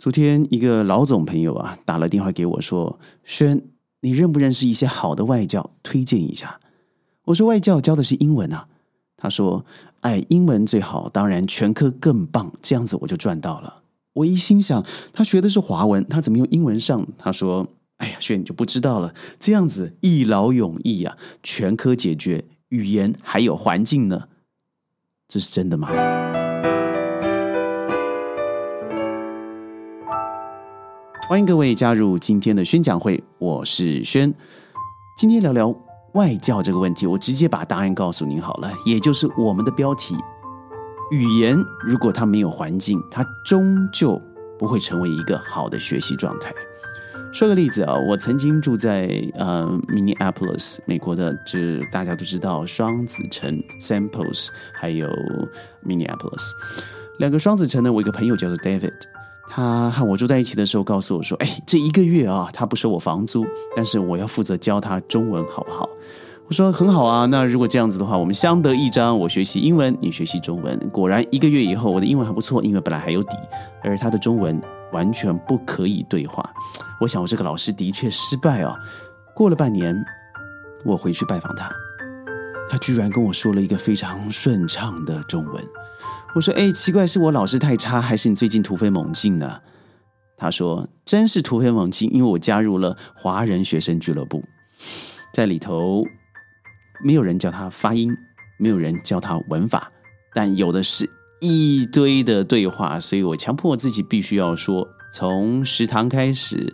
昨天一个老总朋友啊打了电话给我说：“轩，你认不认识一些好的外教？推荐一下。”我说：“外教教的是英文啊。”他说：“哎，英文最好，当然全科更棒，这样子我就赚到了。”我一心想，他学的是华文，他怎么用英文上？他说：“哎呀，轩你就不知道了，这样子一劳永逸啊，全科解决，语言还有环境呢，这是真的吗？”欢迎各位加入今天的宣讲会，我是轩。今天聊聊外教这个问题，我直接把答案告诉您好了，也就是我们的标题：语言如果它没有环境，它终究不会成为一个好的学习状态。说个例子啊，我曾经住在呃 Minneapolis，美国的，这大家都知道双子城 Samples，还有 Minneapolis 两个双子城呢。我一个朋友叫做 David。他和我住在一起的时候，告诉我说：“哎，这一个月啊，他不收我房租，但是我要负责教他中文，好不好？”我说：“很好啊，那如果这样子的话，我们相得益彰。我学习英文，你学习中文。果然，一个月以后，我的英文还不错，因为本来还有底，而他的中文完全不可以对话。我想，我这个老师的确失败啊。过了半年，我回去拜访他，他居然跟我说了一个非常顺畅的中文。”我说：“哎，奇怪，是我老师太差，还是你最近突飞猛进呢？”他说：“真是突飞猛进，因为我加入了华人学生俱乐部，在里头没有人教他发音，没有人教他文法，但有的是一堆的对话，所以我强迫自己必须要说，从食堂开始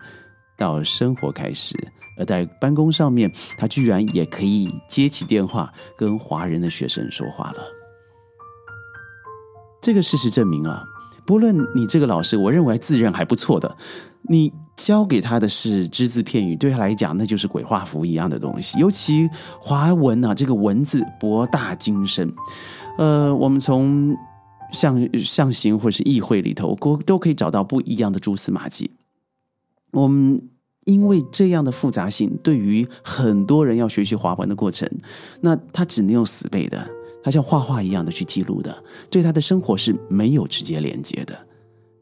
到生活开始，而在办公上面，他居然也可以接起电话跟华人的学生说话了。”这个事实证明啊，不论你这个老师，我认为自认还不错的，你教给他的是只字片语，对他来讲那就是鬼画符一样的东西。尤其华文啊，这个文字博大精深，呃，我们从象象形或是意会里头，都都可以找到不一样的蛛丝马迹。我们因为这样的复杂性，对于很多人要学习华文的过程，那他只能用死背的。他像画画一样的去记录的，对他的生活是没有直接连接的。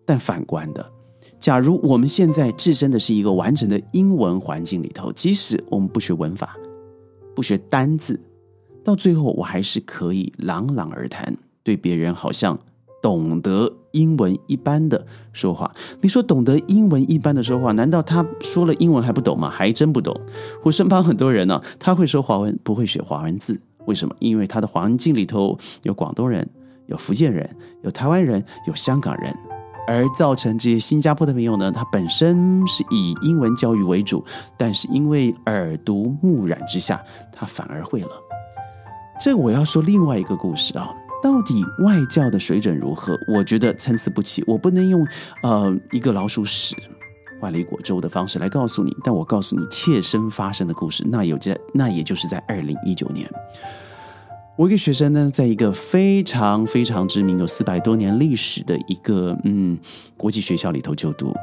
但反观的，假如我们现在置身的是一个完整的英文环境里头，即使我们不学文法，不学单字，到最后我还是可以朗朗而谈，对别人好像懂得英文一般的说话。你说懂得英文一般的说话，难道他说了英文还不懂吗？还真不懂。我身旁很多人呢，他会说华文，不会写华文字。为什么？因为他的环境里头有广东人、有福建人、有台湾人、有香港人，而造成这些新加坡的朋友呢，他本身是以英文教育为主，但是因为耳濡目染之下，他反而会了。这我要说另外一个故事啊，到底外教的水准如何？我觉得参差不齐，我不能用呃一个老鼠屎。换了一锅粥的方式来告诉你，但我告诉你切身发生的故事。那有着，那也就是在二零一九年。我一个学生呢，在一个非常非常知名、有四百多年历史的一个嗯国际学校里头就读，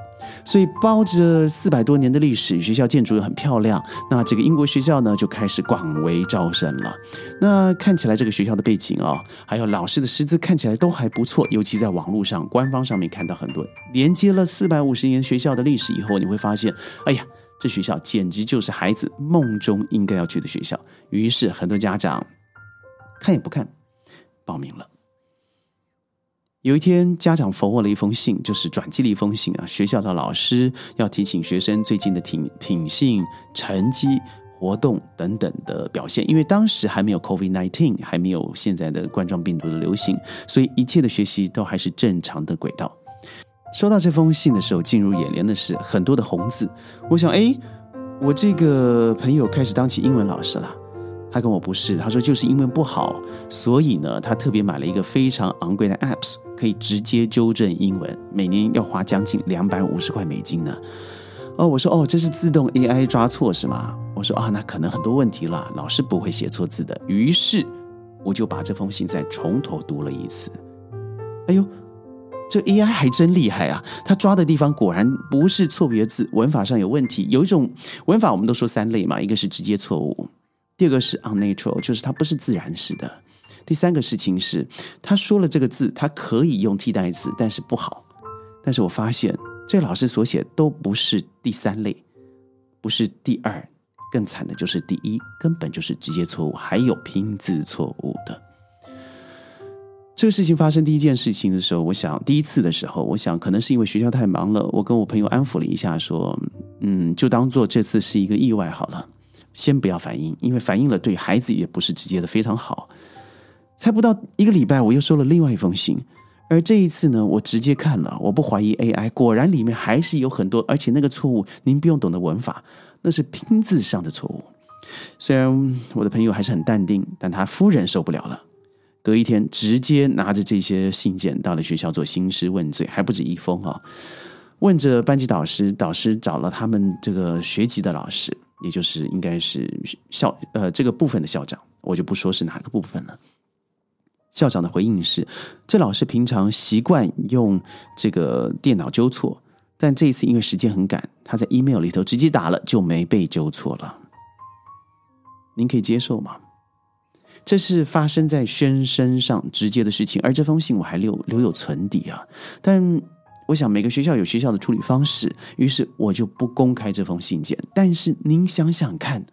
所以包着四百多年的历史，学校建筑又很漂亮。那这个英国学校呢，就开始广为招生了。那看起来这个学校的背景啊，还有老师的师资看起来都还不错。尤其在网络上、官方上面看到很多连接了四百五十年学校的历史以后，你会发现，哎呀，这学校简直就是孩子梦中应该要去的学校。于是很多家长。看也不看，报名了。有一天，家长发我了一封信，就是转寄了一封信啊。学校的老师要提醒学生最近的品品性、成绩、活动等等的表现，因为当时还没有 COVID nineteen，还没有现在的冠状病毒的流行，所以一切的学习都还是正常的轨道。收到这封信的时候，进入眼帘的是很多的红字。我想，哎，我这个朋友开始当起英文老师了。他跟我不是，他说就是英文不好，所以呢，他特别买了一个非常昂贵的 apps，可以直接纠正英文，每年要花将近两百五十块美金呢。哦，我说哦，这是自动 AI 抓错是吗？我说啊，那可能很多问题了，老师不会写错字的。于是我就把这封信再从头读了一次。哎呦，这 AI 还真厉害啊！他抓的地方果然不是错别字，文法上有问题。有一种文法我们都说三类嘛，一个是直接错误。第二个是 unnatural，就是它不是自然式的。第三个事情是，他说了这个字，他可以用替代字，但是不好。但是我发现这老师所写都不是第三类，不是第二，更惨的就是第一，根本就是直接错误，还有拼字错误的。这个事情发生第一件事情的时候，我想第一次的时候，我想可能是因为学校太忙了，我跟我朋友安抚了一下，说，嗯，就当做这次是一个意外好了，先不要反应，因为反应了对孩子也不是直接的非常好。才不到一个礼拜，我又收了另外一封信，而这一次呢，我直接看了，我不怀疑 AI，果然里面还是有很多，而且那个错误，您不用懂得文法，那是拼字上的错误。虽然我的朋友还是很淡定，但他夫人受不了了。隔一天，直接拿着这些信件到了学校做兴师问罪，还不止一封啊！问着班级导师，导师找了他们这个学籍的老师，也就是应该是校呃这个部分的校长，我就不说是哪个部分了。校长的回应是：这老师平常习惯用这个电脑纠错，但这一次因为时间很赶，他在 email 里头直接打了，就没被纠错了。您可以接受吗？这是发生在宣身上直接的事情，而这封信我还留留有存底啊。但我想每个学校有学校的处理方式，于是我就不公开这封信件。但是您想想看，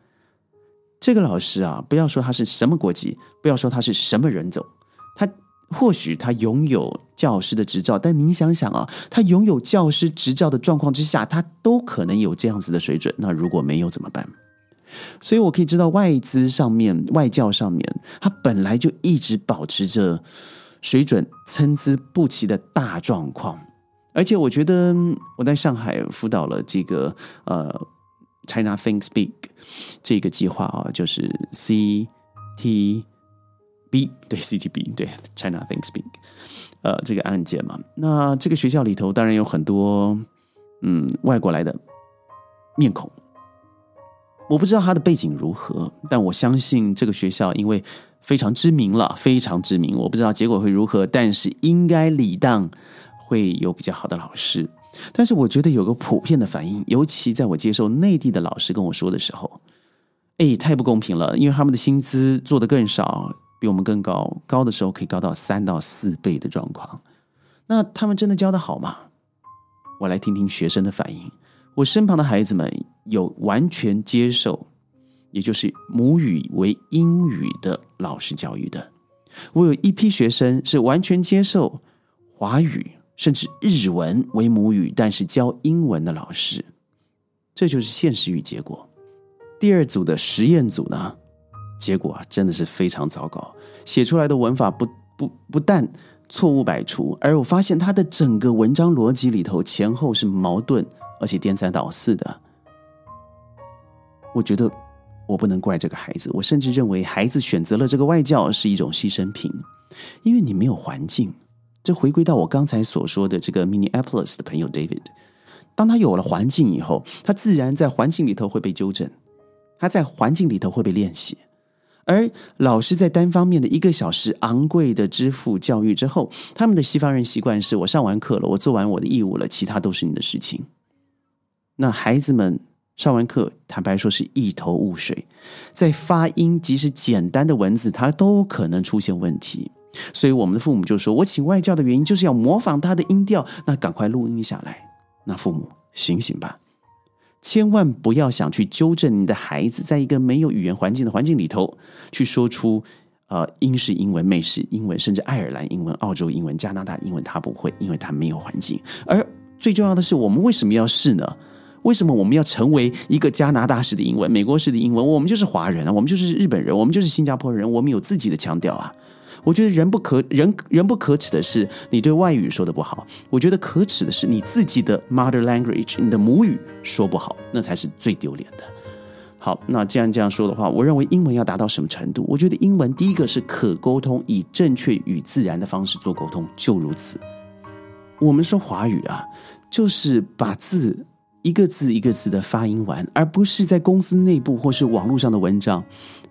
这个老师啊，不要说他是什么国籍，不要说他是什么人种，他或许他拥有教师的执照，但您想想啊，他拥有教师执照的状况之下，他都可能有这样子的水准。那如果没有怎么办？所以，我可以知道外资上面、外教上面，它本来就一直保持着水准参差不齐的大状况。而且，我觉得我在上海辅导了这个呃 China Think Speak 这个计划啊，就是 C T B 对 C T B 对 China Think Speak 呃这个案件嘛。那这个学校里头当然有很多嗯外国来的面孔。我不知道他的背景如何，但我相信这个学校因为非常知名了，非常知名。我不知道结果会如何，但是应该理当会有比较好的老师。但是我觉得有个普遍的反应，尤其在我接受内地的老师跟我说的时候，哎，太不公平了，因为他们的薪资做的更少，比我们更高，高的时候可以高到三到四倍的状况。那他们真的教的好吗？我来听听学生的反应。我身旁的孩子们有完全接受，也就是母语为英语的老师教育的。我有一批学生是完全接受华语甚至日文为母语，但是教英文的老师。这就是现实与结果。第二组的实验组呢，结果啊真的是非常糟糕，写出来的文法不不不但错误百出，而我发现他的整个文章逻辑里头前后是矛盾。而且颠三倒四的，我觉得我不能怪这个孩子。我甚至认为孩子选择了这个外教是一种牺牲品，因为你没有环境。这回归到我刚才所说的这个 Minneapolis 的朋友 David，当他有了环境以后，他自然在环境里头会被纠正，他在环境里头会被练习。而老师在单方面的一个小时昂贵的支付教育之后，他们的西方人习惯是我上完课了，我做完我的义务了，其他都是你的事情。那孩子们上完课，坦白说是一头雾水，在发音即使简单的文字，他都可能出现问题。所以我们的父母就说：“我请外教的原因就是要模仿他的音调，那赶快录音下来。”那父母醒醒吧，千万不要想去纠正你的孩子，在一个没有语言环境的环境里头，去说出呃英式英文、美式英文，甚至爱尔兰英文、澳洲英文、加拿大英文，他不会，因为他没有环境。而最重要的是，我们为什么要试呢？为什么我们要成为一个加拿大式的英文、美国式的英文？我们就是华人啊，我们就是日本人，我们就是新加坡人，我们有自己的腔调啊。我觉得人不可人人不可耻的是你对外语说的不好，我觉得可耻的是你自己的 mother language，你的母语说不好，那才是最丢脸的。好，那既然这样说的话，我认为英文要达到什么程度？我觉得英文第一个是可沟通，以正确与自然的方式做沟通，就如此。我们说华语啊，就是把字。一个字一个字的发音完，而不是在公司内部或是网络上的文章，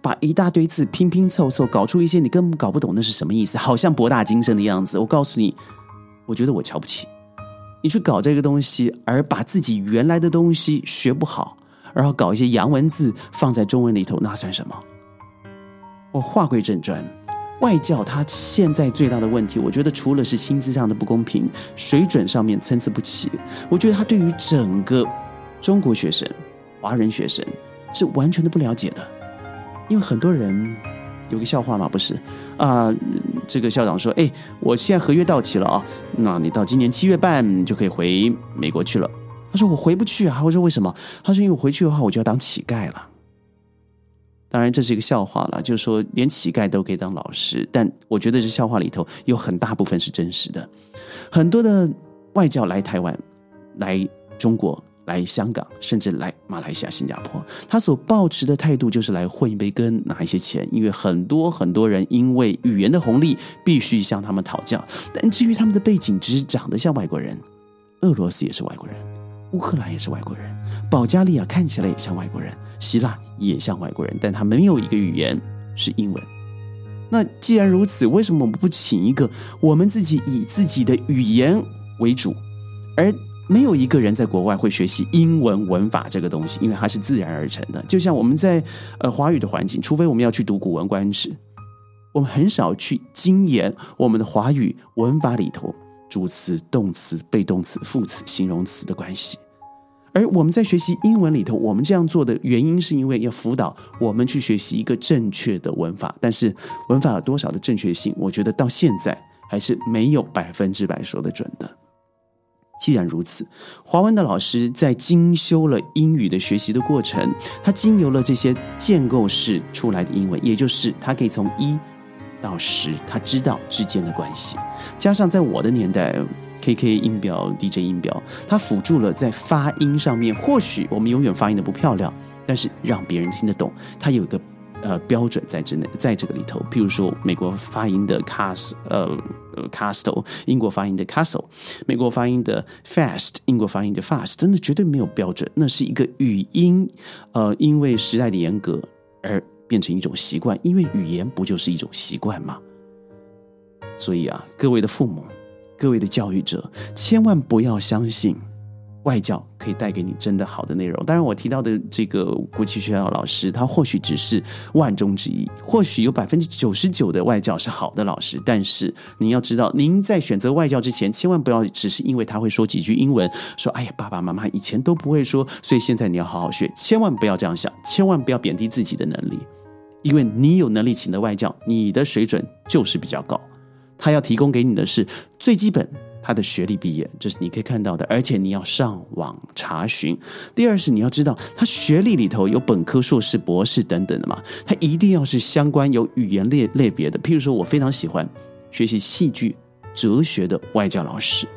把一大堆字拼拼凑凑，搞出一些你根本搞不懂那是什么意思，好像博大精深的样子。我告诉你，我觉得我瞧不起你去搞这个东西，而把自己原来的东西学不好，然后搞一些洋文字放在中文里头，那算什么？我话归正传，外教他现在最大的问题，我觉得除了是薪资上的不公平，水准上面参差不齐，我觉得他对于整个中国学生、华人学生是完全的不了解的。因为很多人有个笑话嘛，不是啊？这个校长说：“哎，我现在合约到期了啊，那你到今年七月半就可以回美国去了。”他说：“我回不去啊。”我说：“为什么？”他说：“因为我回去的话，我就要当乞丐了。”当然，这是一个笑话了，就是说连乞丐都可以当老师，但我觉得这笑话里头有很大部分是真实的。很多的外教来台湾、来中国、来香港，甚至来马来西亚、新加坡，他所抱持的态度就是来混一杯羹，拿一些钱。因为很多很多人因为语言的红利，必须向他们讨教。但至于他们的背景，只是长得像外国人，俄罗斯也是外国人，乌克兰也是外国人，保加利亚看起来也像外国人，希腊。也像外国人，但他没有一个语言是英文。那既然如此，为什么我们不请一个我们自己以自己的语言为主，而没有一个人在国外会学习英文文法这个东西？因为它是自然而成的。就像我们在呃华语的环境，除非我们要去读《古文观止》，我们很少去精研我们的华语文法里头主词、动词、被动词、副词、形容词的关系。而我们在学习英文里头，我们这样做的原因是因为要辅导我们去学习一个正确的文法。但是文法有多少的正确性，我觉得到现在还是没有百分之百说得准的。既然如此，华文的老师在精修了英语的学习的过程，他经由了这些建构式出来的英文，也就是他可以从一到十，他知道之间的关系，加上在我的年代。K K 音标、D J 音标，它辅助了在发音上面。或许我们永远发音的不漂亮，但是让别人听得懂，它有一个呃标准在之内，在这个里头。譬如说，美国发音的 cast 呃呃 castle，英国发音的 castle，美国发音的 fast，英国发音的 fast，真的绝对没有标准。那是一个语音，呃，因为时代的严格而变成一种习惯。因为语言不就是一种习惯吗？所以啊，各位的父母。各位的教育者，千万不要相信外教可以带给你真的好的内容。当然，我提到的这个国际学校老师，他或许只是万中之一，或许有百分之九十九的外教是好的老师。但是，您要知道，您在选择外教之前，千万不要只是因为他会说几句英文，说“哎呀，爸爸妈妈以前都不会说，所以现在你要好好学。”千万不要这样想，千万不要贬低自己的能力，因为你有能力请的外教，你的水准就是比较高。他要提供给你的是最基本，他的学历毕业，这是你可以看到的，而且你要上网查询。第二是你要知道，他学历里头有本科、硕士、博士等等的嘛，他一定要是相关有语言类类别的。譬如说，我非常喜欢学习戏剧、哲学的外教老师，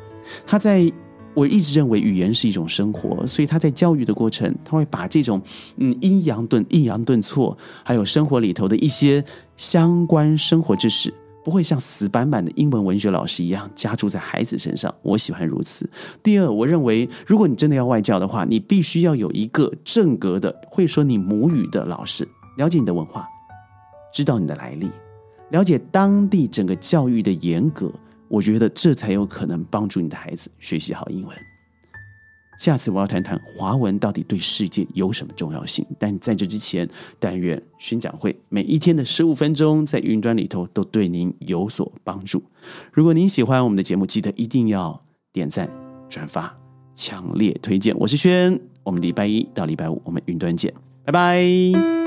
他在我一直认为语言是一种生活，所以他在教育的过程，他会把这种嗯阴阳顿、抑扬顿挫，还有生活里头的一些相关生活知识。不会像死板板的英文文学老师一样加注在孩子身上。我喜欢如此。第二，我认为，如果你真的要外教的话，你必须要有一个正格的、会说你母语的老师，了解你的文化，知道你的来历，了解当地整个教育的严格。我觉得这才有可能帮助你的孩子学习好英文。下次我要谈谈华文到底对世界有什么重要性。但在这之前，但愿宣讲会每一天的十五分钟在云端里头都对您有所帮助。如果您喜欢我们的节目，记得一定要点赞、转发，强烈推荐。我是轩，我们礼拜一到礼拜五我们云端见，拜拜。